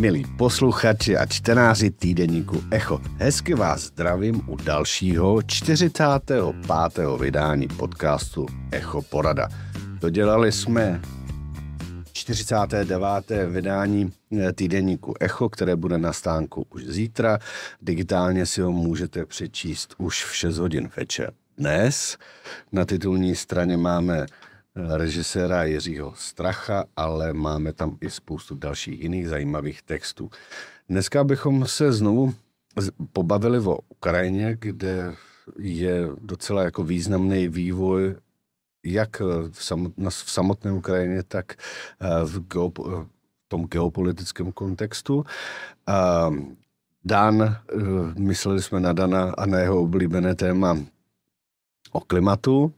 milí posluchači a čtenáři týdeníku Echo. Hezky vás zdravím u dalšího 45. vydání podcastu Echo Porada. Dodělali jsme 49. vydání eh, týdeníku Echo, které bude na stánku už zítra. Digitálně si ho můžete přečíst už v 6 hodin večer. Dnes na titulní straně máme režiséra Jiřího Stracha, ale máme tam i spoustu dalších jiných zajímavých textů. Dneska bychom se znovu pobavili o Ukrajině, kde je docela jako významný vývoj jak v, samotné, Ukrajině, tak eh, v, v tom geopolitickém kontextu. Dan, eh, mysleli jsme na Dana a na jeho oblíbené téma o klimatu.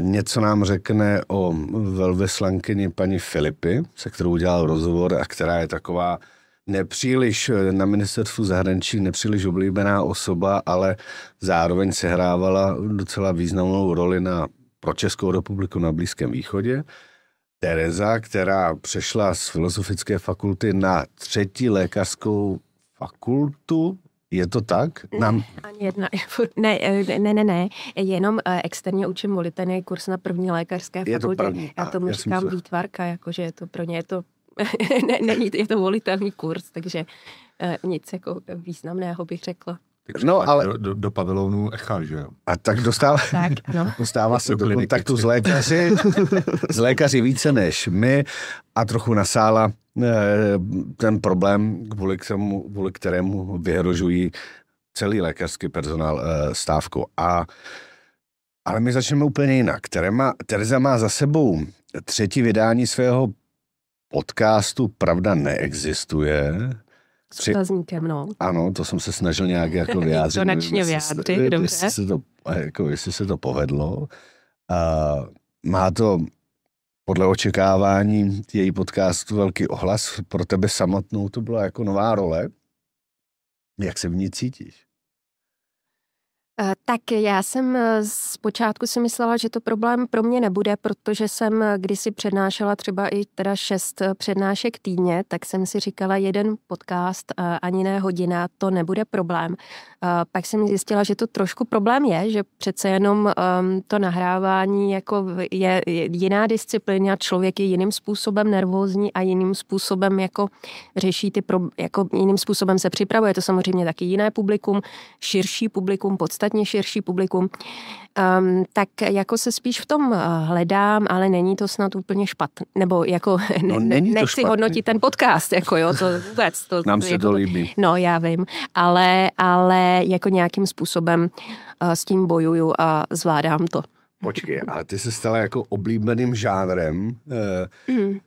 Něco nám řekne o velvyslankyni paní Filipy, se kterou udělal rozhovor a která je taková nepříliš na ministerstvu zahraničí nepříliš oblíbená osoba, ale zároveň sehrávala docela významnou roli na, pro Českou republiku na Blízkém východě. Tereza, která přešla z filozofické fakulty na třetí lékařskou fakultu je to tak? Nám... Ani jedna. Ne, eh, ne, ne, ne. Jenom eh, externě učím volitelný kurz na první lékařské fakultě. Je to první. Já tomu já říkám se... výtvarka, jakože je to pro ně je to ne, není, je to volitelný kurz, takže uh, nic jako významného bych řekla. Takže no, ale... Do, do, do pavilonu Echa, že jo? A tak dostává, tak, no. dostává se do, do kontaktu s lékaři, s lékaři více než my a trochu nasála Eh, ten problém, kvůli kterému, kvůli kterému vyhrožují celý lékařský personál eh, stávku. A, ale my začneme úplně jinak. Tereza má za sebou třetí vydání svého podcastu Pravda neexistuje. S otazníkem, no. Ano, to jsem se snažil nějak jako vyjádřit. Konečně vyjádřit, dobře. Jestli se to, jako, jestli se to povedlo. Uh, má to podle očekávání její podcastu velký ohlas. Pro tebe samotnou to byla jako nová role. Jak se v ní cítíš? Eh, tak já jsem eh, zpočátku si myslela, že to problém pro mě nebude, protože jsem eh, kdysi přednášela třeba i teda šest přednášek týdně, tak jsem si říkala jeden podcast, ani ne hodina, to nebude problém. Pak jsem zjistila, že to trošku problém je, že přece jenom ehm, to nahrávání jako je jiná disciplína, člověk je jiným způsobem nervózní a jiným způsobem jako řeší ty, pro, jako jiným způsobem se připravuje. Je to samozřejmě taky jiné publikum, širší publikum, podstatě podstatně širší publikum, um, tak jako se spíš v tom eh, hledám, ale není to snad úplně špatné. Nebo jako no, ne, není nechci špatný. hodnotit ten podcast, jako jo, to vůbec. To, Nám se jako, to líbí. No, já vím, ale, ale jako nějakým způsobem uh, s tím bojuju a zvládám to. Počkej, ale ty se stala jako oblíbeným žánrem. Uh, mm.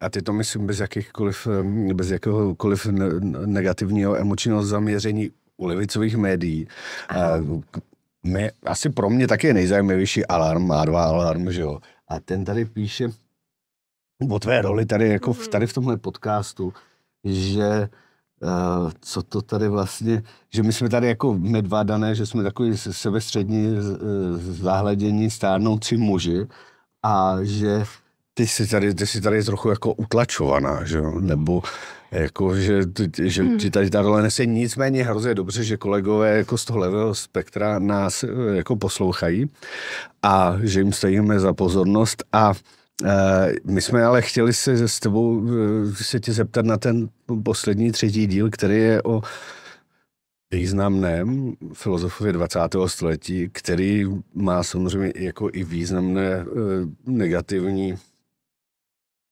A ty to myslím bez jakýchkoliv, bez jakéhokoliv negativního emočního zaměření u levicových médií. Uh, my, asi pro mě taky je nejzajímavější alarm, má dva alarm, že jo. A ten tady píše o tvé roli tady, jako v, tady v tomhle podcastu, že uh, co to tady vlastně, že my jsme tady jako medvádané, že jsme takový sebestřední zahledění stárnoucí muži a že ty jsi tady, ty jsi tady trochu jako utlačovaná, že jo, nebo jako, že, že hmm. tady ta role nese nicméně hrozně dobře, že kolegové jako z toho levého spektra nás eh, jako poslouchají a že jim stojíme za pozornost a e, my jsme ale chtěli se s tebou eh, se tě zeptat na ten poslední třetí díl, který je o významném filozofově 20. století, který má samozřejmě jako i významné negativní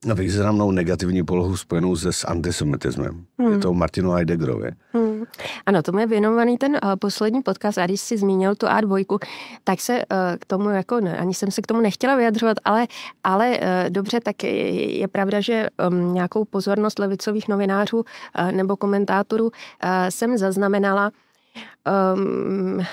významnou negativní polohu spojenou se s antisemitismem. Hmm. Je to Martinu Heideggerovi. Hmm. Ano, tomu je věnovaný ten uh, poslední podcast a když jsi zmínil tu A2, tak se uh, k tomu jako, ne, ani jsem se k tomu nechtěla vyjadřovat, ale, ale uh, dobře, tak je, je pravda, že um, nějakou pozornost levicových novinářů uh, nebo komentátorů uh, jsem zaznamenala. Um,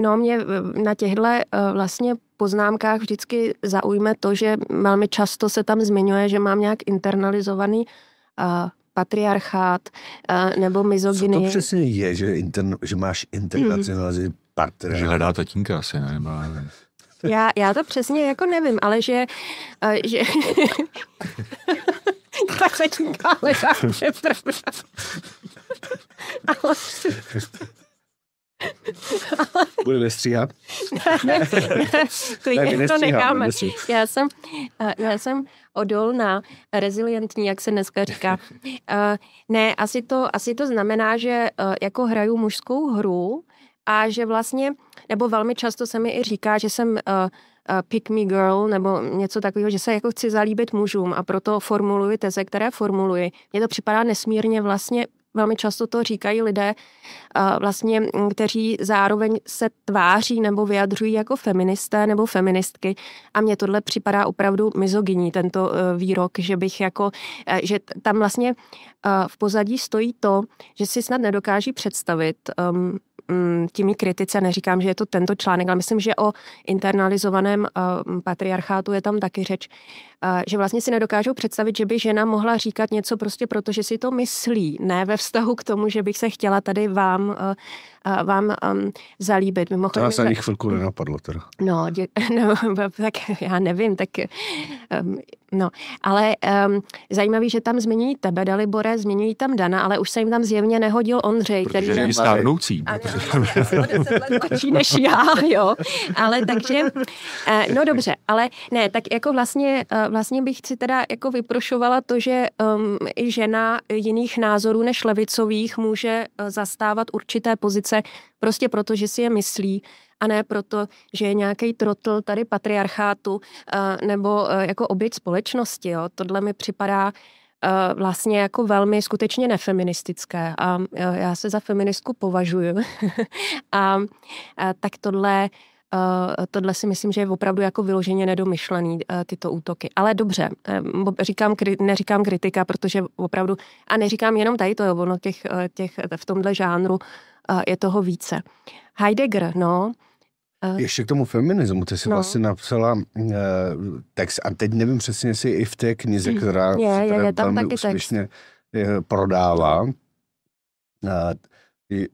no mě na těchto uh, vlastně poznámkách vždycky zaujme to, že velmi často se tam zmiňuje, že mám nějak internalizovaný uh, patriarchát uh, nebo mizogyny. Co to přesně je, že, inter, že máš internacionalizovaný hmm. patriarchát? Že hledá tatínka asi, ne? Já, já to přesně jako nevím, ale že, uh, že tak tatínka, pravda. ale... Budeme stříhat? ne, ne, klidně to necháme. Já jsem, já jsem odolná, rezilientní, jak se dneska říká. Ne, asi to, asi to znamená, že jako hraju mužskou hru a že vlastně, nebo velmi často se mi i říká, že jsem pick me girl nebo něco takového, že se jako chci zalíbit mužům a proto formuluji teze, které formuluji. Mně to připadá nesmírně vlastně velmi často to říkají lidé, vlastně, kteří zároveň se tváří nebo vyjadřují jako feministé nebo feministky. A mně tohle připadá opravdu mizogyní, tento e, výrok, že bych jako, e, že tam vlastně e, v pozadí stojí to, že si snad nedokáží představit Mm, těmi kritice, neříkám, že je to tento článek, ale myslím, že o internalizovaném uh, patriarchátu je tam taky řeč, uh, že vlastně si nedokážou představit, že by žena mohla říkat něco prostě proto, že si to myslí, ne ve vztahu k tomu, že bych se chtěla tady vám uh, vám um, zalíbit. Mimochodem, to se ani chvilku nenapadlo teda. No, dě, no, tak já nevím, tak no, ale um, zajímavý, že tam zmiňují tebe, Dalibore, zmiňují tam Dana, ale už se jim tam zjevně nehodil Ondřej, Protože který je stárnoucí. než já, jo. Ale takže, uh, no dobře, ale ne, tak jako vlastně, uh, vlastně bych si teda jako vyprošovala to, že um, i žena jiných názorů než levicových může uh, zastávat určité pozice prostě proto, že si je myslí a ne proto, že je nějaký trotl tady patriarchátu uh, nebo uh, jako oběť společnosti. Jo. Tohle mi připadá uh, vlastně jako velmi skutečně nefeministické a já se za feministku považuji. a uh, tak tohle tohle si myslím, že je opravdu jako vyloženě nedomyšlený, tyto útoky. Ale dobře, říkám, neříkám kritika, protože opravdu, a neříkám jenom tady to, ono těch, těch v tomhle žánru je toho více. Heidegger, no, ještě k tomu feminismu, ty jsi no. vlastně napsala uh, text, a teď nevím přesně, jestli i v té knize, která je, je, je tam velmi taky úspěšně text. prodává, uh,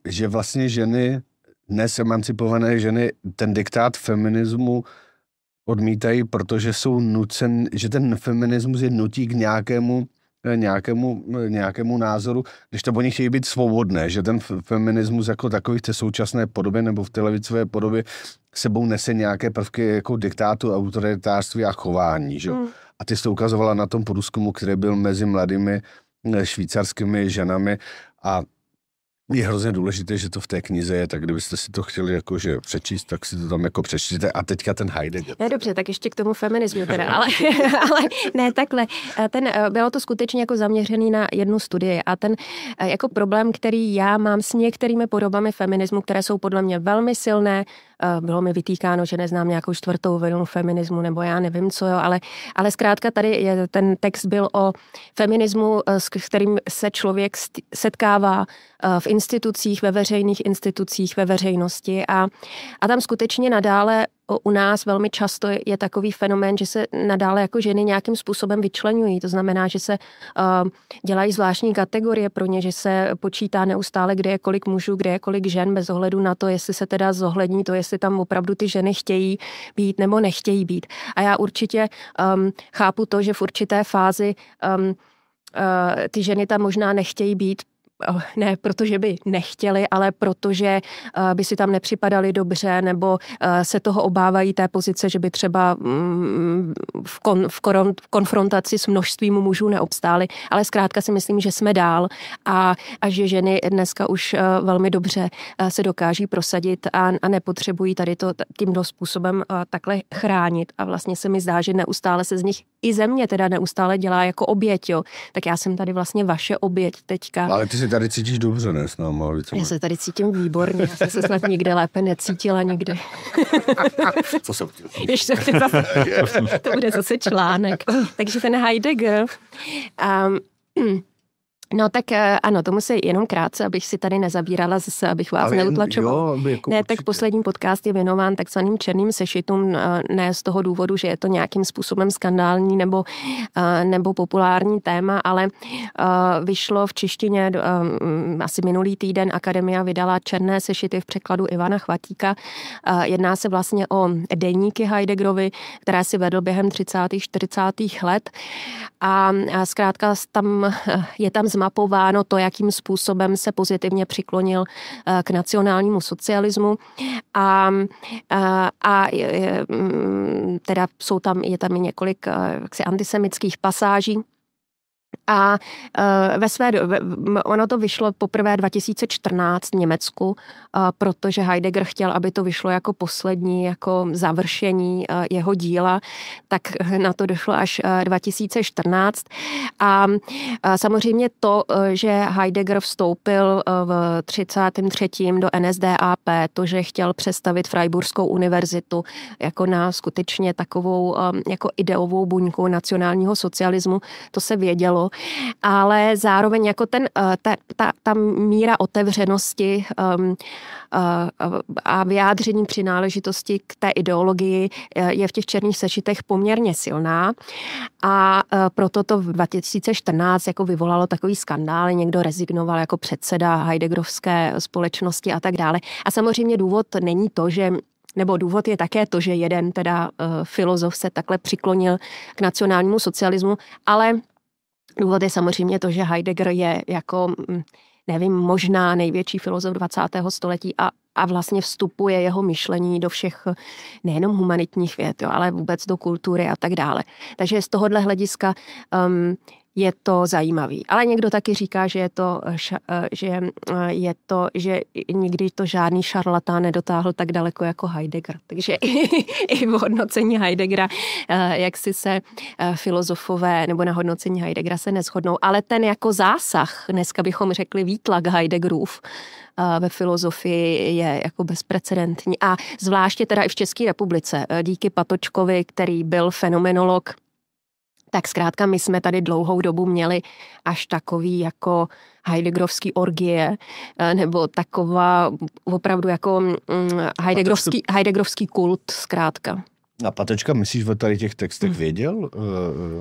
že vlastně ženy, dnes emancipované ženy, ten diktát feminismu odmítají, protože jsou nucen, že ten feminismus je nutí k nějakému Eh, nějakému, eh, nějakému názoru, když to oni chtějí být svobodné, že ten feminismus jako takový v té současné podobě nebo v televizové podobě sebou nese nějaké prvky jako diktátu, autoritářství a chování. Že? Mm. A ty jsi to ukazovala na tom průzkumu, který byl mezi mladými eh, švýcarskými ženami a je hrozně důležité, že to v té knize je, tak kdybyste si to chtěli jakože přečíst, tak si to tam jako přečtěte. A teďka ten Heidegger. Ne, dobře, tak ještě k tomu feminismu teda, ale, ale ne takhle. Ten, eh, bylo to skutečně jako zaměřený na jednu studii a ten eh, jako problém, který já mám s některými podobami feminismu, které jsou podle mě velmi silné, Eh, bylo mi vytýkáno, že neznám nějakou čtvrtou vlnu feminismu nebo já nevím co, jo, ale, ale zkrátka tady je, ten text byl o feminismu, s kterým se člověk setkává v institucích, ve veřejných institucích, ve veřejnosti a, a tam skutečně nadále u nás velmi často je takový fenomén, že se nadále jako ženy nějakým způsobem vyčlenují. To znamená, že se uh, dělají zvláštní kategorie pro ně, že se počítá neustále, kde je kolik mužů, kde je kolik žen, bez ohledu na to, jestli se teda zohlední to, jestli tam opravdu ty ženy chtějí být nebo nechtějí být. A já určitě um, chápu to, že v určité fázi um, uh, ty ženy tam možná nechtějí být, ne protože by nechtěli, ale protože eh, by si tam nepřipadali dobře nebo eh, se toho obávají té pozice, že by třeba mm, v, kon, v, koron, v konfrontaci s množstvím mužů neobstáli. Ale zkrátka si myslím, že jsme dál a, a že ženy dneska už velmi dobře se dokáží prosadit a, a nepotřebují tady to tímto způsobem takhle chránit. A vlastně se mi zdá, že neustále se z nich i země teda neustále dělá jako oběť. Jo. Tak já jsem tady vlastně vaše oběť teďka. Ale ty si tady cítíš dobře, ne? S náma, Já se tady cítím výborně. Já jsem se snad nikde lépe necítila nikdy. Co jsem chtěl? Ještě zase, to bude zase článek. Takže ten Heidegger um, No tak eh, ano, tomu se jenom krátce, abych si tady nezabírala zase, abych vás neutlačovala. Jo, jako ne, určitě. tak poslední podcast je věnován takzvaným černým sešitům, eh, ne z toho důvodu, že je to nějakým způsobem skandální nebo, eh, nebo populární téma, ale vyšlo v češtině mm, asi minulý týden Akademia vydala černé sešity v překladu Ivana Chvatíka. Jedná se vlastně o deníky Heideggerovi, které si vedl během 30. 40. let a zkrátka tam, je tam zmapováno to, jakým způsobem se pozitivně přiklonil eh, k nacionálnímu socialismu. A, a, a mm, teda jsou tam, je tam i několik eh, jaksi antisemických pasáží, a uh, ve své, ono to vyšlo poprvé 2014 v Německu, uh, protože Heidegger chtěl, aby to vyšlo jako poslední, jako završení uh, jeho díla, tak na to došlo až 2014. A samozřejmě to, že Heidegger vstoupil v 33. do NSDAP, to, že chtěl přestavit Freiburskou univerzitu jako na skutečně takovou jako ideovou buňku nacionálního socialismu, to se vědělo ale zároveň jako ten, eh, ta, ta, ta míra otevřenosti um, a vyjádření přináležitosti k té ideologii eh, je v těch černých sešitech poměrně silná a proto to v 2014 jako vyvolalo takový skandál, někdo rezignoval jako předseda Heideggerovské společnosti a tak dále. A samozřejmě důvod není to, že nebo důvod je také to, že jeden teda uh, filozof se takhle přiklonil k nacionálnímu socialismu, ale Důvod je samozřejmě to, že Heidegger je jako, mm, nevím, možná největší filozof 20. století a, a vlastně vstupuje jeho myšlení do všech nejenom humanitních věd, jo, ale vůbec do kultury a tak dále. Takže z tohohle hlediska um, je to zajímavý. Ale někdo taky říká, že je to, eh, že eh, je to, že nikdy to žádný šarlatán nedotáhl tak daleko jako Heidegger. Takže i v hodnocení Heideggera, eh, jak si se filozofové nebo na hodnocení Heideggera se neschodnou, ale ten jako zásah, dneska bychom řekli výtlak Heideggerův, ve filozofii je jako bezprecedentní. A zvláště teda i v České republice, díky Patočkovi, který byl fenomenolog tak zkrátka my jsme tady dlouhou dobu měli až takový jako Heideggerovský orgie, eh, nebo taková opravdu jako mm, Heideggerovský, Heideggerovský kult zkrátka. A Patečka, myslíš, že tady těch textech hmm. věděl? Uh,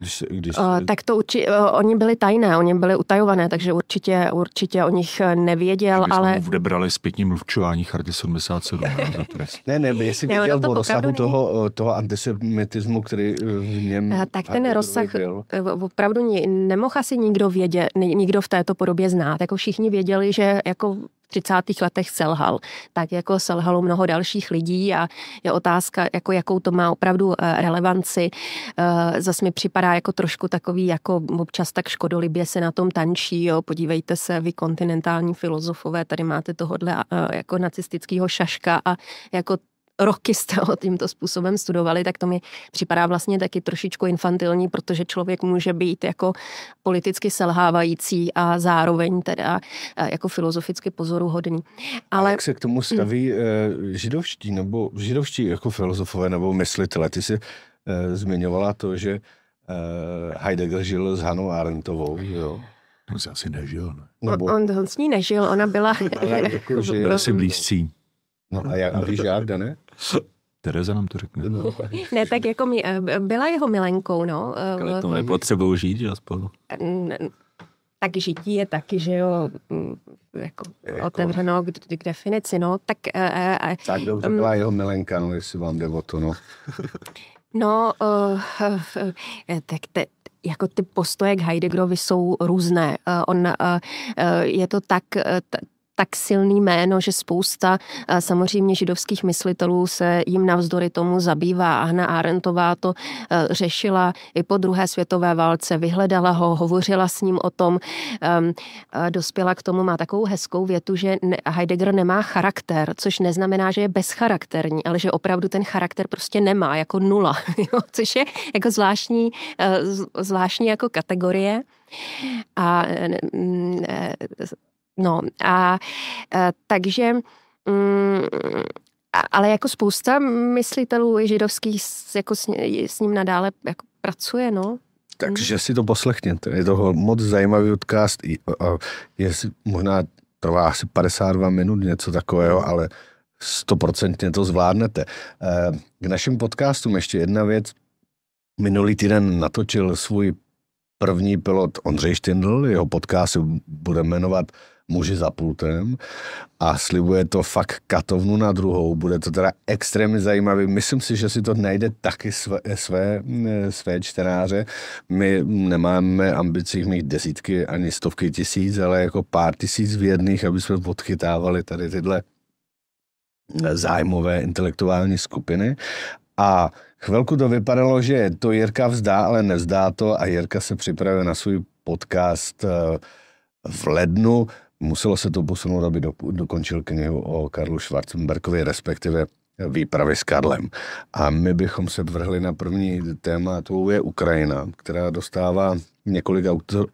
když, když... Uh, tak to určitě, uh, oni byli tajné, oni byli utajované, takže určitě, určitě o nich nevěděl, že ale... odebrali zpětní mluvčování Charty 77 za trest. Ne, ne, jestli ne, věděl o rozsahu toho, toho antisemitismu, který v něm... Uh, tak ten rozsah byl. opravdu nemohl asi nikdo vědět, nikdo v této podobě znát. Jako všichni věděli, že jako 30. letech selhal, tak jako selhalo mnoho dalších lidí a je otázka, jako jakou to má opravdu eh, relevanci. Eh, zase mi připadá jako trošku takový, jako občas tak škodolibě se na tom tančí, jo. podívejte se, vy kontinentální filozofové, tady máte tohodle eh, jako nacistického šaška a jako roky jste ho tímto způsobem studovali, tak to mi připadá vlastně taky trošičku infantilní, protože člověk může být jako politicky selhávající a zároveň teda eh, jako filozoficky pozoruhodný. Ale... A jak se k tomu staví mm. židovští nebo židovští jako filozofové nebo myslitele? Ty jsi eh, zmiňovala to, že Heidegger žil s Hanou Arendtovou, jo? On si asi nežil, ne? Nebo... On, on s ní nežil, ona byla... jako, že... Byli si blízcí. No a, jak, a víš jak, ne? Tereza nám to řekne. No. ne, tak jako mi, eh, byla jeho milenkou, no. Ale to nepotřebují žít, že spolu. Tak žití je taky, že jo, mm, jako, jako otevřeno k, k definici, no. Tak, e, e, tak dobře, byla jeho milenka, no, jestli vám jde o to, no. No, uh, uh, tak te, jako ty postoje k Heideggerovi jsou různé. Uh, on, uh, je to tak, uh, tak silný jméno, že spousta samozřejmě židovských myslitelů se jim navzdory tomu zabývá. Anna Arendtová to e, řešila i po druhé světové válce, vyhledala ho, hovořila s ním o tom, dospěla k tomu, má takovou hezkou větu, že Heidegger nemá charakter, což neznamená, že je bezcharakterní, ale že opravdu ten charakter prostě nemá, jako nula, což je jako zvláštní, e, zvláštní jako kategorie. A e, No a, a takže mm, ale jako spousta myslitelů židovských jako s, s ním nadále jako pracuje, no. takže si to poslechněte. Je to moc zajímavý podcast. Je, možná trvá asi 52 minut, něco takového, ale stoprocentně to zvládnete. Eh, k našim podcastům ještě jedna věc. Minulý týden natočil svůj první pilot Ondřej Štindl, jeho podcast bude jmenovat muži za pultem a slibuje to fakt katovnu na druhou. Bude to teda extrémně zajímavý. Myslím si, že si to najde taky své, své, své čtenáře. My nemáme ambicích mít desítky ani stovky tisíc, ale jako pár tisíc věrných, aby jsme podchytávali tady tyhle zájmové intelektuální skupiny. A chvilku to vypadalo, že to Jirka vzdá, ale nevzdá to a Jirka se připravuje na svůj podcast eh, v lednu. Muselo se to posunout, aby do, dokončil knihu o Karlu Schwarzenbergovi, respektive výpravy s Karlem. A my bychom se vrhli na první téma, to je Ukrajina, která dostává několik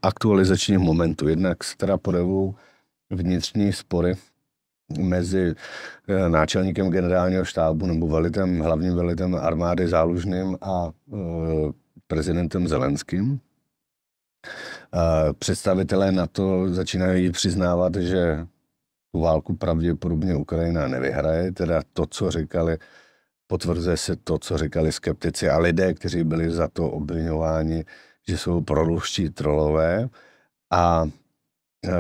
aktualizačních momentů. Jednak se teda podevou vnitřní spory mezi eh, náčelníkem generálního štábu nebo velitem, hlavním velitem armády Zálužným a eh, prezidentem Zelenským. Představitelé na to začínají přiznávat, že tu válku pravděpodobně Ukrajina nevyhraje, teda to, co říkali, potvrzuje se to, co říkali skeptici a lidé, kteří byli za to obvinováni, že jsou proruští trolové a e,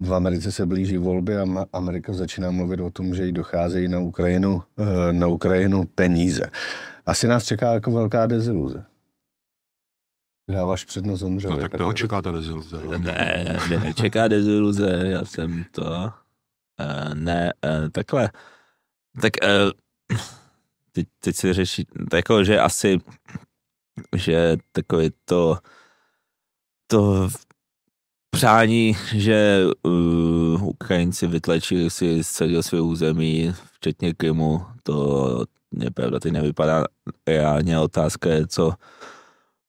v Americe se blíží volby a Amerika začíná mluvit o tom, že jí docházejí na Ukrajinu, e, na Ukrajinu peníze. Asi nás čeká jako velká deziluze. Dáváš přednost Ondřovi. No tak toho čeká ta deziluze. Ne, ne, nečeká deziluze, já jsem to... Uh, ne, uh, takhle. Tak uh, teď, teď si řeší, jako, že asi, že takový to, to přání, že uh, Ukrajinci vytlačili si z celého svého území, včetně Krymu, to nepravda, teď nevypadá reálně. Otázka je, co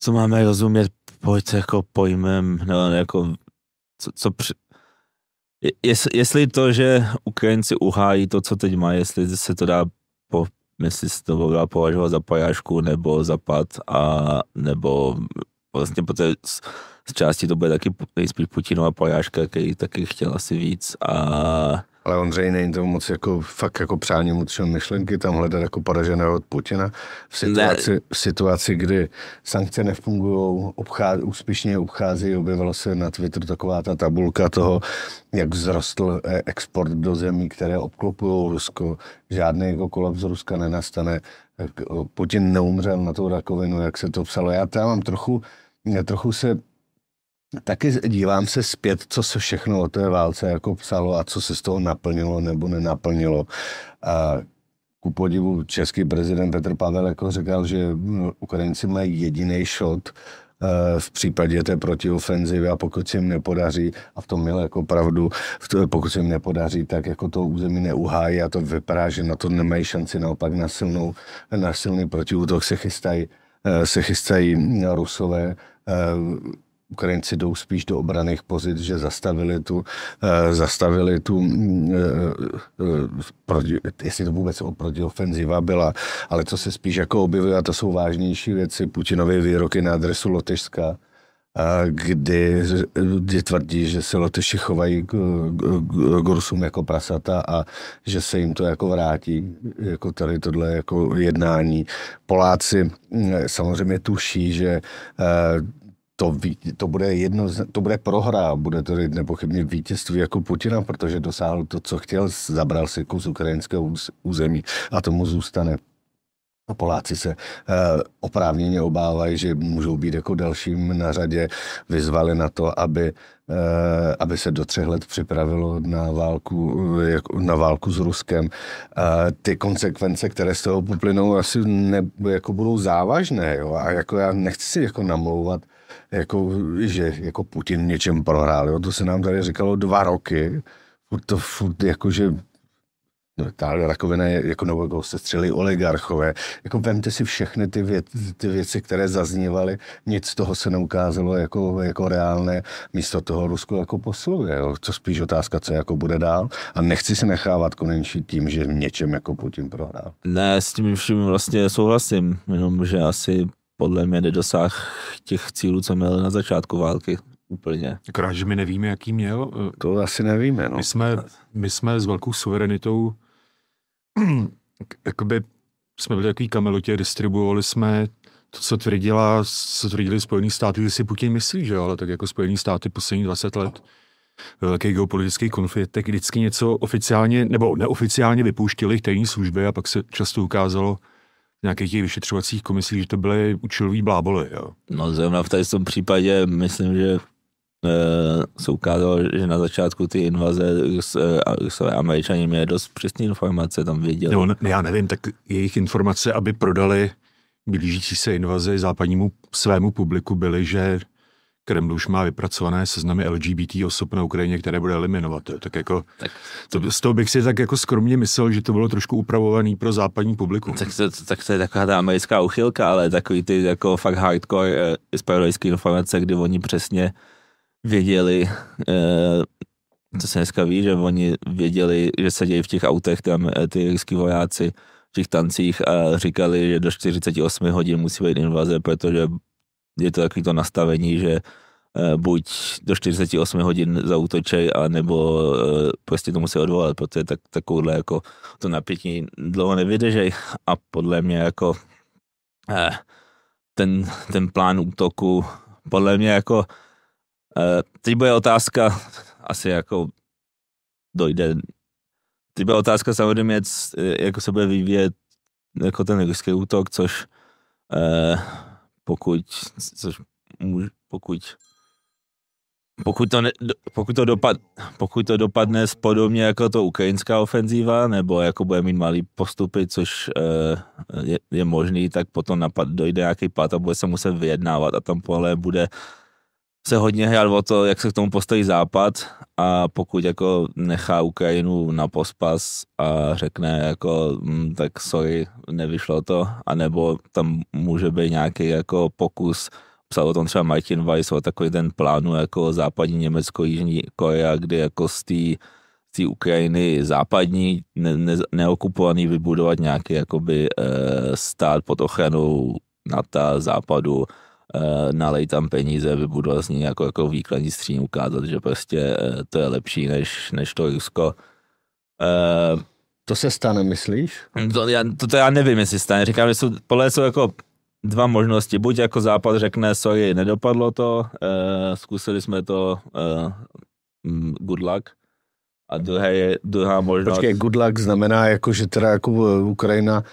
co máme rozumět pojď jako pojmem, no, jako, co, co při... Jest, jestli to, že Ukrajinci uhájí to, co teď má, jestli se to dá po, jestli se to dá považovat za porážku nebo zapad a nebo vlastně po té z, z části to bude taky nejspíš Putinova porážka, který taky chtěl asi víc a ale Ondřej není to moc jako fakt jako přání mu myšlenky tam hledat jako poraženého od Putina. V situaci, v situaci kdy sankce nefungují, obchází, úspěšně obchází, objevila se na Twitter taková ta tabulka toho, jak vzrostl eh, export do zemí, které obklopují Rusko. Žádný jako kolaps Ruska nenastane. Putin neumřel na tu rakovinu, jak se to psalo. Já tam mám trochu, trochu se taky dívám se zpět, co se všechno o té válce jako psalo a co se z toho naplnilo nebo nenaplnilo. A ku podivu český prezident Petr Pavel jako říkal, že Ukrajinci mají jediný shot eh, v případě té protiofenzivy a pokud se jim nepodaří, a v tom měl jako pravdu, pokud se jim nepodaří, tak jako to území neuhájí a to vypadá, že na to nemají šanci, naopak na, silnou, na silný protiútok se chystají, eh, se chystají Rusové eh, Ukrajinci jdou spíš do obraných pozic, že zastavili tu, eh, zastavili tu eh, eh, jestli to vůbec protiofenziva byla, ale co se spíš jako objevuje, a to jsou vážnější věci, Putinovy výroky na adresu Lotyšska, kdy, kdy tvrdí, že se Lotyši chovají k, k, k Rusům jako prasata a že se jim to jako vrátí, jako tady tohle jako jednání. Poláci hm, samozřejmě tuší, že to, to, bude jedno, to bude prohra, bude to nepochybně vítězství jako Putina, protože dosáhl to, co chtěl, zabral si kus ukrajinského území a tomu zůstane. Poláci se uh, oprávněně obávají, že můžou být jako dalším na řadě. Vyzvali na to, aby, uh, aby se do třech let připravilo na válku, jako, na válku s Ruskem. Ty konsekvence, které z toho poplynou, asi ne, jako budou závažné. Jo? A jako já nechci si jako namlouvat, jako, že jako Putin něčem prohrál. Jo? To se nám tady říkalo dva roky. Furt to furt jako, že No, ta rakovina je jako nebo se střeli oligarchové. Jako vemte si všechny ty, věc, ty věci, které zaznívaly, nic z toho se neukázalo jako, jako reálné. Místo toho Rusko jako posiluje. Jo. Co spíš otázka, co jako bude dál. A nechci se nechávat konečně tím, že něčem jako Putin prohrál. Ne, s tím vším vlastně souhlasím, jenom že asi podle mě nedosáh těch cílů, co měl na začátku války úplně. Akorát, že my nevíme, jaký měl. To asi nevíme, no. My jsme, my jsme s velkou suverenitou jakoby jsme byli takový kamelotě, distribuovali jsme to, co tvrdila, co tvrdili Spojený státy, že si Putin myslí, že jo, ale tak jako Spojený státy poslední 20 let velký geopolitický konflikt, tak vždycky něco oficiálně nebo neoficiálně vypouštěli tajní služby a pak se často ukázalo nějakých těch vyšetřovacích komisích, že to byly účelový bláboly. Jo. No zrovna v tom případě myslím, že Eh, se ukázalo, že na začátku ty invaze Rusové američani měli dost přesné informace, tam věděli. No, já nevím, tak jejich informace, aby prodali blížící se invazi západnímu svému publiku byly, že Kreml už má vypracované seznamy LGBT osob na Ukrajině, které bude eliminovat. Tak jako, tak to, z toho bych si tak jako skromně myslel, že to bylo trošku upravovaný pro západní publikum. Tak to, tak to je taková ta americká uchylka, ale takový ty jako fakt hardcore eh, informace, kdy oni přesně věděli, eh, co se dneska ví, že oni věděli, že se dějí v těch autech tam eh, ty ruský vojáci v těch tancích a říkali, že do 48 hodin musí být invaze, protože je to takový to nastavení, že eh, buď do 48 hodin zautočej, anebo prostě to musí odvolat, protože tak, takovouhle jako to napětí dlouho nevydržej. A podle mě jako ten, ten plán útoku podle mě jako Eh, teď bude otázka, asi jako dojde, teď bude otázka samozřejmě, jako se bude vyvíjet jako ten ruský útok, což eh, pokud, což pokud pokud to, ne, pokud, to dopad, pokud to dopadne podobně jako to ukrajinská ofenzíva, nebo jako bude mít malý postupy, což eh, je, je možný, tak potom napad, dojde nějaký pad a bude se muset vyjednávat a tam pole bude se hodně hrát o to, jak se k tomu postaví Západ a pokud jako nechá Ukrajinu na pospas a řekne jako hm, tak sorry, nevyšlo to, anebo tam může být nějaký jako pokus, psal o tom třeba Martin Weiss o takový ten plánu jako západní Německo, Jižní Korea, kdy jako z té z Ukrajiny západní, ne, ne, neokupovaný vybudovat nějaký jakoby e, stát pod ochranou NATO, západu, nalej tam peníze, vybudovat z ní jako, jako výkladní skříň, ukázat, že prostě eh, to je lepší než, než to Rusko. Uh, to se stane, myslíš? To, já, to, to já nevím, jestli stane. Říkám, že jsou, podle jsou jako dva možnosti. Buď jako Západ řekne, sorry, nedopadlo to, uh, zkusili jsme to, uh, good luck. A druhé je, druhá možnost... Počkej, good luck znamená, jako, že teda jako Ukrajina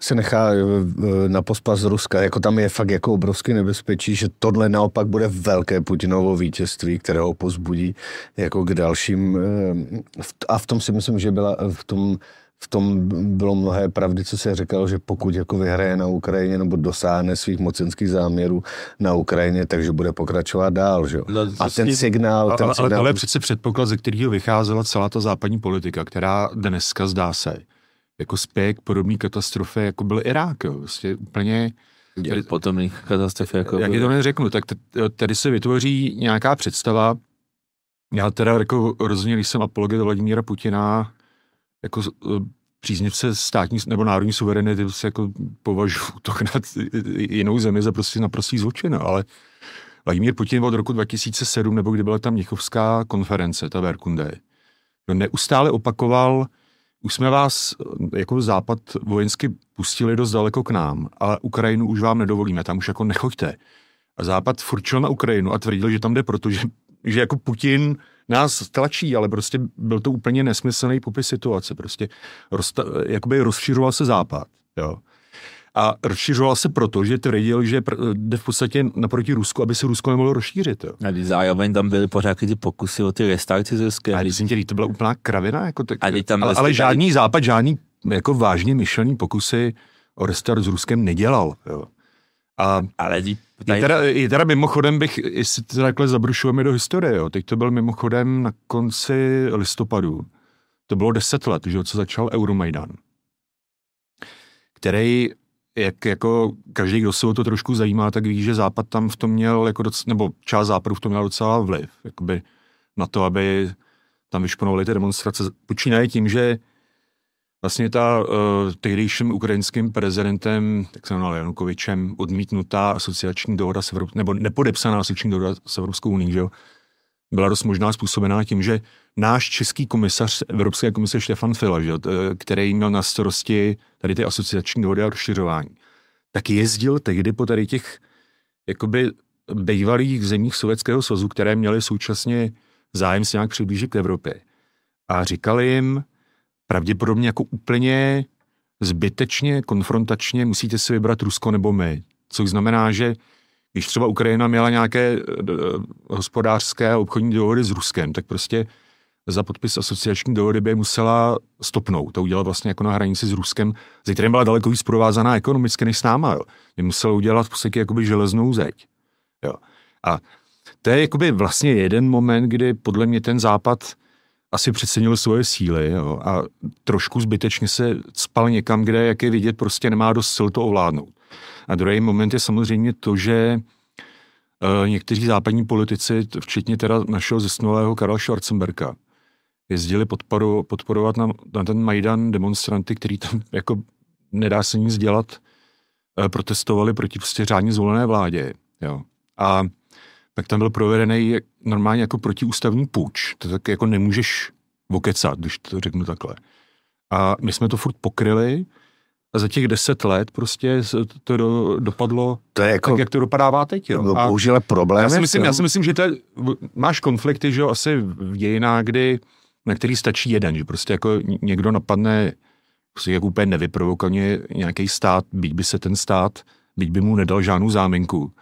se nechá eh, na pospas z Ruska. Jako tam je fakt jako obrovský nebezpečí, že tohle naopak bude velké Putinovo vítězství, které ho pozbudí jako k dalším. Eh, a v tom si myslím, že byla v tom v tom bylo mnohé pravdy, co se říkalo, že pokud jako vyhraje na Ukrajině nebo dosáhne svých mocenských záměrů na Ukrajině, takže bude pokračovat dál. Že? No, a ten signál... Ten ale, signál... ale tohle je přece předpoklad, ze kterého vycházela celá ta západní politika, která dneska zdá se, jako spěk podobné katastrofy, jako byl Irák. Jo. Vlastně úplně... Jak podobný katastrofy, jako Jak je to neřeknu, tak tady se vytvoří nějaká představa, já teda jako rozhodně, když jsem apologet Vladimíra Putina, jako e, příznivce státní nebo národní suverenity se jako považuji útok na jinou zemi za prostě naprostý zločin, ale Vladimír Putin od roku 2007, nebo kdy byla tam Mnichovská konference, ta Verkunde, neustále opakoval už jsme vás jako západ vojensky pustili dost daleko k nám, ale Ukrajinu už vám nedovolíme, tam už jako nechoďte. A západ furčil na Ukrajinu a tvrdil, že tam jde proto, že, jako Putin nás tlačí, ale prostě byl to úplně nesmyslný popis situace. Prostě rozta, jakoby rozšiřoval se západ. Jo a rozšiřoval se proto, že tvrdil, že jde v podstatě naproti Rusku, aby se Rusko nemohlo rozšířit. Jo. A zároveň tam byly pořád ty pokusy o ty restarty z Ruské. A jsem tě, to byla úplná kravina. Jako tak, a tam ale, ale žádný tady... západ, žádný jako vážně myšlený pokusy o restart s Ruskem nedělal. Jo. A ale tady... je, teda, je teda mimochodem bych, jestli to takhle zabrušujeme do historie, jo. teď to byl mimochodem na konci listopadu. To bylo deset let, že, co začal Euromaidan který jak jako každý, kdo se o to trošku zajímá, tak ví, že Západ tam v tom měl, jako doc, nebo část Západu v tom měla docela vliv, jakoby na to, aby tam vyšponovali ty demonstrace. Počínaje tím, že vlastně ta uh, tehdejším ukrajinským prezidentem, tak se jmenoval Janukovičem, odmítnutá asociační dohoda s nebo nepodepsaná asociační dohoda s Evropskou unii, že jo, byla dost možná způsobená tím, že náš český komisař Evropské komise Štefan Fila, že, který měl na starosti tady ty asociační dohody a rozšiřování, tak jezdil tehdy po tady těch jakoby bývalých zemích Sovětského svazu, které měly současně zájem se nějak přiblížit k Evropě. A říkali jim pravděpodobně jako úplně zbytečně, konfrontačně, musíte si vybrat Rusko nebo my. Což znamená, že když třeba Ukrajina měla nějaké uh, hospodářské a obchodní dohody s Ruskem, tak prostě za podpis asociační dohody by musela stopnout. To udělat vlastně jako na hranici s Ruskem, ze kterým byla daleko víc provázaná ekonomicky než s náma. Jo. By musela udělat v podstatě jakoby železnou zeď. Jo. A to je jakoby vlastně jeden moment, kdy podle mě ten západ asi přecenil svoje síly jo, a trošku zbytečně se spal někam, kde, jak je vidět, prostě nemá dost sil to ovládnout. A druhý moment je samozřejmě to, že uh, někteří západní politici, včetně teda našeho zesnulého Karla Schwarzenberga, jezdili podporu, podporovat na, na ten Majdan demonstranty, který tam jako nedá se nic dělat, uh, protestovali proti prostě řádně zvolené vládě. Jo. A tak tam byl provedený normálně jako protiústavní půjč. To tak jako nemůžeš vokecat, když to řeknu takhle. A my jsme to furt pokryli a za těch deset let prostě to do, dopadlo to je jako, tak, jak to dopadává teď. Jo. A bohužel problém. Já si myslím, já si myslím že to je, máš konflikty, že jo, asi v dějinách, kdy, na který stačí jeden, že prostě jako někdo napadne prostě jak úplně nevyprovokovaně nějaký stát, byť by se ten stát, byť by mu nedal žádnou záminku,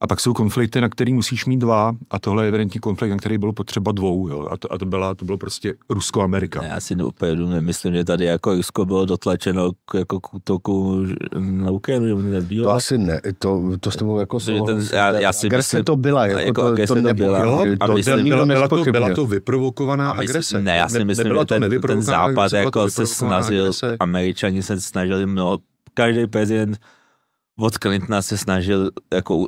a pak jsou konflikty, na který musíš mít dva, a tohle je evidentní konflikt, na který bylo potřeba dvou. Jo. A, to, a to, byla, to bylo prostě Rusko-Amerika. Já si úplně nemyslím, že tady jako Rusko bylo dotlačeno k, jako k útoku na Ukrajinu. Nebylo. To asi ne, to, to s tebou jako ten, já, já si agrese myslím, to byla, jako, jako to, agrese to, to byla. Jo, a to, myslím, byla, byla, to, byla to vyprovokovaná agrese. Ne, já si myslím, že ten, ten západ jako se snažil, agrese. američani se snažili mnoho, každý prezident od Clintona se snažil jako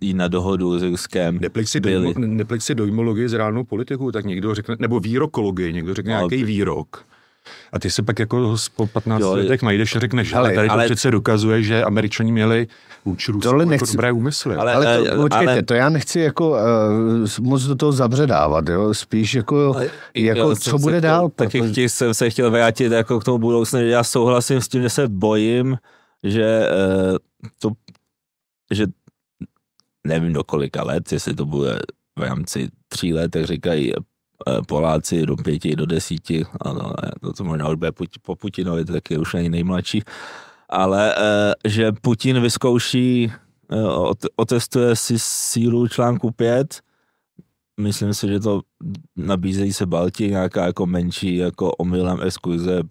jít na dohodu s Ruskem. Nepleť si, dojmo, nepleť si dojmologii z reálnou politiku, tak někdo řekne, nebo výrokologii, někdo řekne no, nějaký výrok. A ty se pak jako po 15 jo, letech najdeš a řekneš, ale, tady ale, to přece dokazuje, že američani měli vůči Rusku jako nechci, dobré úmysly. Ale, ale, to, počkejte, ale, to já nechci jako uh, moc do toho zabředávat, jo? spíš jako, ale, jako jo, co bude dál. Taky protože... jsem se chtěl vrátit jako k tomu budoucnu, že já souhlasím s tím, že se bojím, že uh, to že nevím do kolika let, jestli to bude v rámci tří let, tak říkají eh, Poláci do pěti, do desíti, ano, to, to možná už bude po Putinovi, tak je už není nejmladší, ale eh, že Putin vyzkouší, eh, otestuje si sílu článku 5, myslím si, že to nabízejí se Balti nějaká jako menší jako omylem exkurze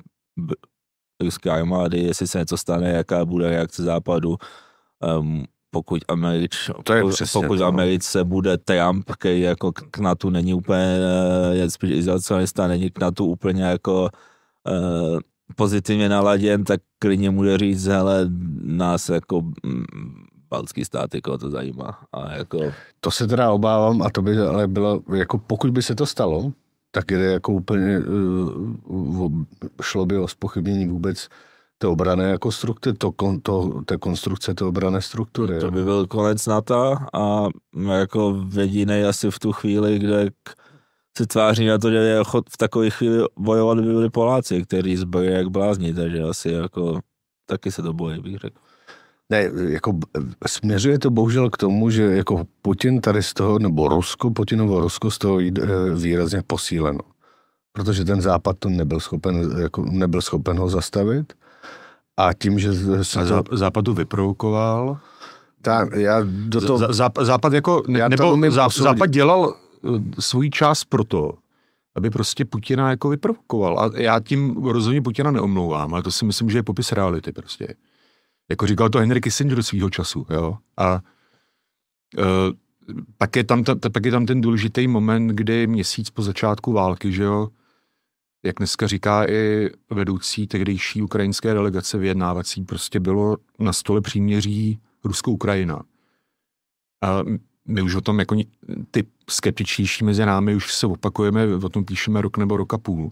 ruské armády, jestli se něco stane, jaká bude reakce západu. Um, pokud, Američ, to je přesně pokud to. Americe bude Trump, který jako k NATO není úplně, eh, je spíš izolacionista, není k NATO úplně jako uh, pozitivně naladěn, tak klidně může říct, hele, nás jako mm, baltský stát, jako to zajímá. A jako... To se teda obávám a to by ale bylo, jako pokud by se to stalo, tak je jako úplně, uh, šlo by o spochybnění vůbec té obrané jako struktury, to, to, té konstrukce té obrané struktury. To by byl konec NATO a jako jediný asi v tu chvíli, kde se tváří na to, že je v takové chvíli bojovat by byli Poláci, kteří zbojí jak blázni, takže asi jako taky se to bojí, bych řekl. Ne, jako směřuje to bohužel k tomu, že jako Putin tady z toho, nebo Rusko, Putinovo Rusko z toho jde eh, výrazně posíleno. Protože ten západ to nebyl schopen, jako nebyl schopen ho zastavit a tím, že se to... Západu vyprovokoval. Tak, já do toho... Západ, západ jako, ne, nebo zá, Západ dělal eh, svůj čas pro to, aby prostě Putina jako vyprovokoval. A já tím rozhodně Putina neomlouvám, ale to si myslím, že je popis reality prostě. Jako říkal to Henry Kissinger svého času, jo. A uh, pak, je tam, ta, pak je tam ten důležitý moment, kdy měsíc po začátku války, že jo, jak dneska říká i vedoucí tehdejší ukrajinské delegace vyjednávací, prostě bylo na stole příměří Rusko-Ukrajina. A my už o tom, jako ty skeptičtější mezi námi, už se opakujeme, o tom píšeme rok nebo roka půl.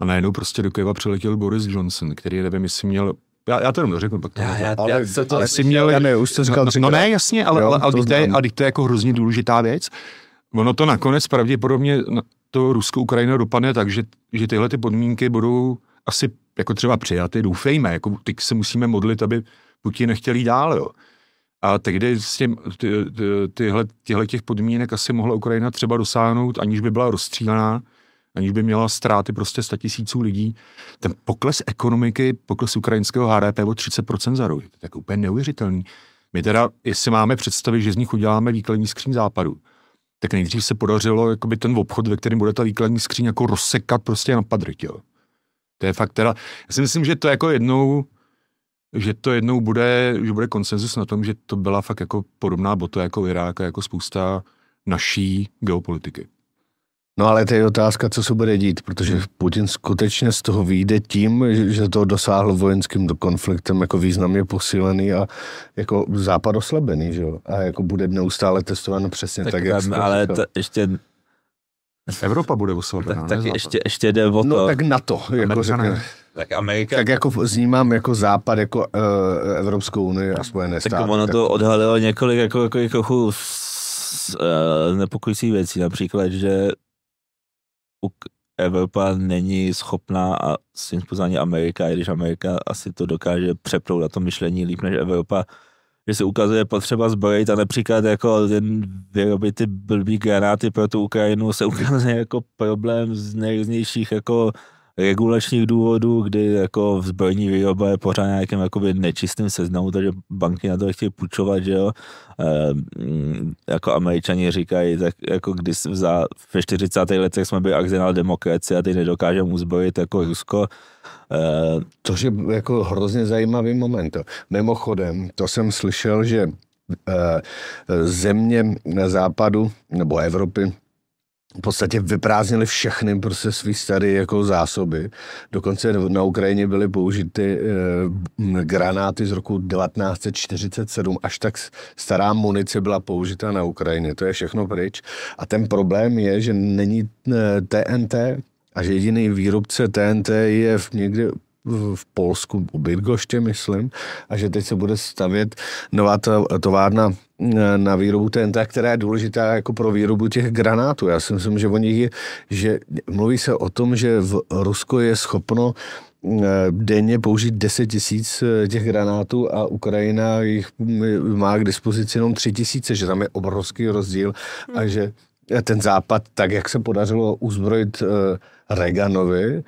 A najednou prostě do Kyjeva přiletěl Boris Johnson, který nevím, jestli měl já, já to jenom řeknu pak. Já, já, Ale- já, se to, ale jsi měl- Já ne, už to říkal no, no ne, jasně, ale, Jo, ale, ale, to to je, ale to je jako hrozně důležitá věc. Ono to nakonec pravděpodobně to Rusko-Ukrajina dopadne tak, že, že tyhle ty podmínky budou asi jako třeba přijaty, doufejme, jako teď se musíme modlit, aby Putin nechtěl jít dál, jo. A tehdy s tím, ty, ty, tyhle, těchto těch podmínek asi mohla Ukrajina třeba dosáhnout, aniž by byla rozstřílená, aniž by měla ztráty prostě 100 tisíců lidí. Ten pokles ekonomiky, pokles ukrajinského HDP o 30% za rok, to je jako úplně neuvěřitelný. My teda, jestli máme představit, že z nich uděláme výkladní skříň západu, tak nejdřív se podařilo jakoby ten obchod, ve kterém bude ta výkladní skříň jako rozsekat prostě na padryť, jo. To je fakt teda, já si myslím, že to jako jednou, že to jednou bude, že bude konsenzus na tom, že to byla fakt jako podobná bota jako Irák a jako spousta naší geopolitiky. No ale to je otázka, co se bude dít, protože Putin skutečně z toho vyjde tím, že- to dosáhl vojenským do konfliktem jako významně posílený a jako západ oslabený, že jo? A jako bude neustále testováno přesně tak, tak, tak jak to ale to, ještě, Evropa bude oslabená. tak, tak ještě, ještě jde o to, No tak na to, jako řekne, tak Amerika, tak jako vnímám jako západ, jako uh, Evropskou unii a Spojené tak státy. ono to odhalilo několik jako, jako, jako, jako eh, nepokojících věcí, například, že Evropa není schopná a svým způsobem Amerika, i když Amerika asi to dokáže přepnout na to myšlení líp než Evropa, že se ukazuje potřeba zbrojit a například jako jen vyrobit ty blbý granáty pro tu Ukrajinu se ukazuje jako problém z nejrůznějších jako regulačních důvodů, kdy jako zbrojní výroba je pořád nějakým jakoby nečistým seznamu, takže banky na to chtějí půjčovat, že jo. E, jako američani říkají, tak jako když za, ve 40. letech jsme byli arzenál demokracie a teď nedokážeme uzbrojit jako Rusko, e, Což je jako hrozně zajímavý moment. Mimochodem, to jsem slyšel, že eh, země na západu nebo Evropy v podstatě vyprázdnili všechny prostě svý staré jako zásoby. Dokonce na Ukrajině byly použity eh, granáty z roku 1947, až tak stará munice byla použita na Ukrajině. To je všechno pryč. A ten problém je, že není eh, TNT a že jediný výrobce TNT je v někde v Polsku, u Bydgoště, myslím, a že teď se bude stavět nová to- továrna eh, na výrobu TNT, která je důležitá jako pro výrobu těch granátů. Já si myslím, že oni, je, že mluví se o tom, že v Rusko je schopno eh, denně použít 10 tisíc eh, těch granátů a Ukrajina jich má k dispozici jenom 3 tisíce, že tam je obrovský rozdíl a že ten západ, tak jak se podařilo uzbrojit Reaganovi,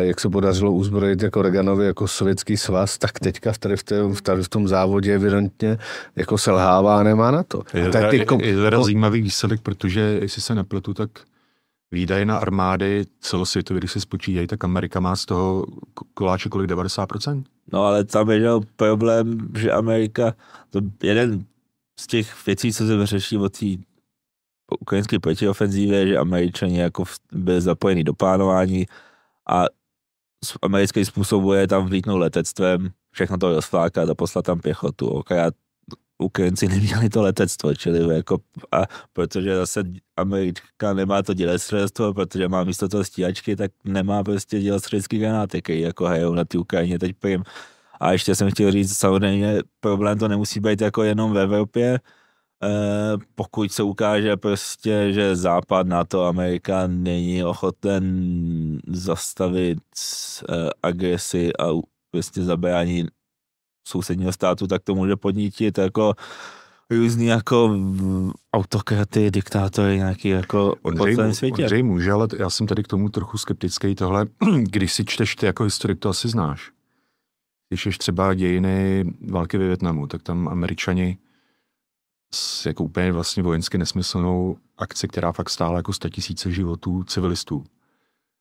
jak se podařilo uzbrojit jako Reaganovi jako sovětský svaz, tak teďka tady v, té, v, tady v tom závodě evidentně jako selhává a nemá na to. Je, A tak je, ty je, kom- je teda ko- zajímavý výsledek, protože jestli se nepletu, tak výdaje na armády celosvětově, když se spočítají, tak Amerika má z toho koláče kolik 90%? No ale tam je problém, že Amerika, to jeden z těch věcí, co se řeší od té ukrajinské protiofenzívy, je, že Američani jako byli zapojeni do plánování a americký způsob je tam vlítnout letectvem, všechno to rozflákat a poslat tam pěchotu. Akorát Ukrajinci neměli to letectvo, čili jako, a protože zase Amerika nemá to dělostřelectvo, protože má místo toho stíhačky, tak nemá prostě dělostřelecký granáty, který jako hrajou na té Ukrajině teď prim. A ještě jsem chtěl říct, samozřejmě problém to nemusí být jako jenom v Evropě, pokud se ukáže prostě, že Západ, NATO, Amerika není ochoten zastavit eh, agresi a prostě zabrání sousedního státu, tak to může podnítit jako různý jako autokraty, diktátory nějaký jako po Ondřej, celém světě. Ondřej může, ale já jsem tady k tomu trochu skeptický. Tohle, když si čteš ty jako historik, to asi znáš. Když ješ třeba dějiny války ve Větnamu, tak tam američani s jako úplně vlastně vojensky nesmyslnou akci, která fakt stála jako 100 tisíce životů civilistů.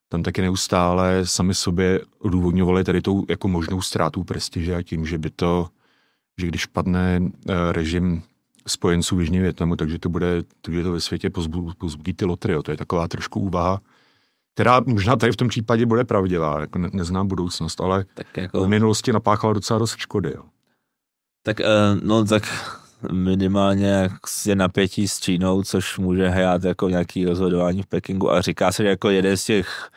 Tam taky neustále sami sobě odůvodňovali tady tou jako možnou ztrátou prestiže a tím, že by to, že když padne eh, režim spojenců v Jižním Větnamu, takže to bude, takže to ve světě pozbudí, pozbudí ty lotry. Jo. To je taková trošku úvaha, která možná tady v tom případě bude pravdivá, jako ne, neznám budoucnost, ale Tak v jako, minulosti napáchala docela dost škody. Jo. tak, eh, no tak minimálně je napětí s Čínou, což může hrát jako nějaký rozhodování v Pekingu. A říká se, že jako jeden z těch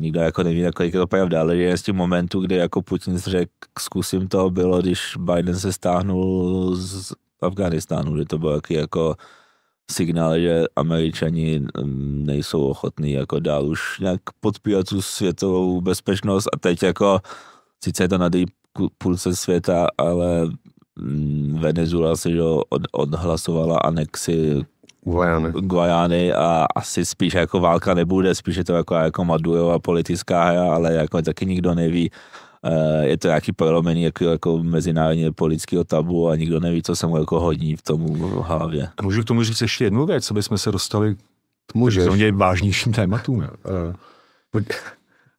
nikdo jako neví, kolik je to pravda, ale je z těch momentů, kdy jako Putin řekl, zkusím to, bylo, když Biden se stáhnul z Afganistánu, že to bylo jaký jako signál, že američani mm, nejsou ochotní jako dál už nějak podpírat tu světovou bezpečnost. A teď jako sice je to na půlce světa, ale Venezuela si že od, odhlasovala anexi Guajany. Guajány a asi spíš jako válka nebude, spíš je to jako, jako Madurova politická hra, ale jako taky nikdo neví. Eh, je to nějaký prolomení jako, jako mezinárodně politického tabu a nikdo neví, co se mu jako hodí v tomu hlavě. A můžu k tomu říct ještě jednu věc, aby jsme se dostali k vážnějším tématům.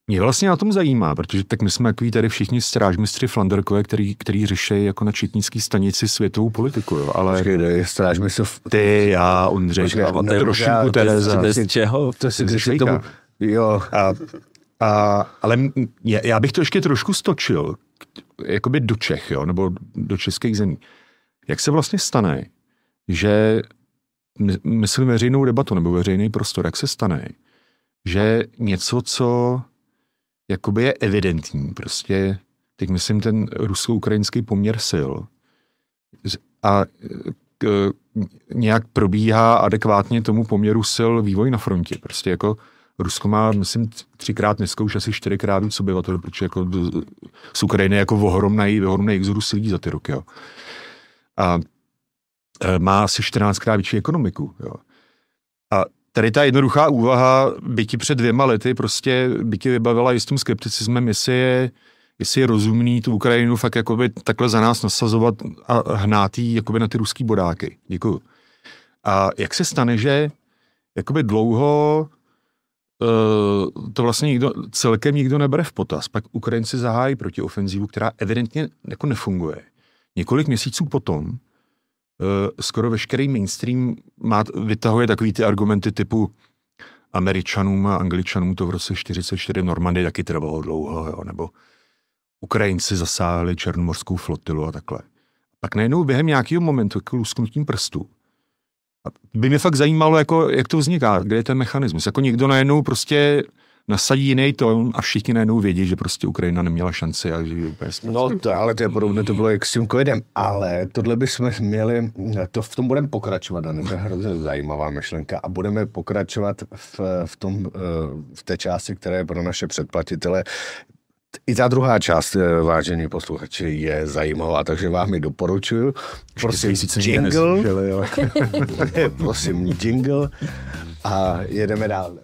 Mě vlastně na tom zajímá, protože tak my jsme takový tady všichni strážmistři Flanderkové, který, který řeší jako na četnický stanici světovou politiku, jo, ale... Počkej, strážmistr... Ty, já, Ondřej, Počkej, a trošku Tereza. To je z čeho? To si když tomu... Jo, A, a, ale m- je- já bych to ještě trošku stočil, jakoby do Čech, jo, nebo do českých zemí. Jak se vlastně stane, že, my- myslím veřejnou debatu nebo veřejný prostor, jak se stane, že něco, co jakoby je evidentní, prostě, teď myslím ten rusko-ukrajinský poměr sil, a k, nějak probíhá adekvátně tomu poměru sil vývoj na frontě. Prostě jako Rusko má, myslím, třikrát dneska už asi čtyřikrát víc obyvatel, protože jako z Ukrajiny jako ohromný, ohromný exodus lidí za ty roky. Jo. A e, má asi 14krát větší ekonomiku. Jo. Tady ta jednoduchá úvaha, byť před dvěma lety, prostě by ti vybavila jistým skepticismem, jestli je, jestli je rozumný tu Ukrajinu fakt jakoby takhle za nás nasazovat a hnát jí jakoby na ty ruský bodáky. Děkuju. A jak se stane, že jakoby dlouho eh, to vlastně nikdo, celkem nikdo nebere v potaz. Pak Ukrajinci zahájí protiofenzivu, která evidentně jako nefunguje. Několik měsíců potom skoro veškerý mainstream má, vytahuje takový ty argumenty typu Američanům a Angličanům to v roce 44 v Normandii taky trvalo dlouho, jo, nebo Ukrajinci zasáhli černomorskou flotilu a takhle. Pak najednou během nějakého momentu, jako lusknutím prstů, by mě fakt zajímalo, jako, jak to vzniká, kde je ten mechanismus. Jako někdo najednou prostě nasadí jiný tón a všichni najednou vědí, že prostě Ukrajina neměla šanci a že úplně No, to, ale to je podobné, to bylo jak s tím covidem. Ale tohle bychom měli, to v tom budeme pokračovat, Dani, to je hrozně zajímavá myšlenka a budeme pokračovat v, v, tom, eh, v té části, která je pro naše předplatitele. I ta druhá část, eh, vážení posluchači, je zajímavá, takže vám ji doporučuju. Prosím, jingle. Prosím, jingle a jedeme dál.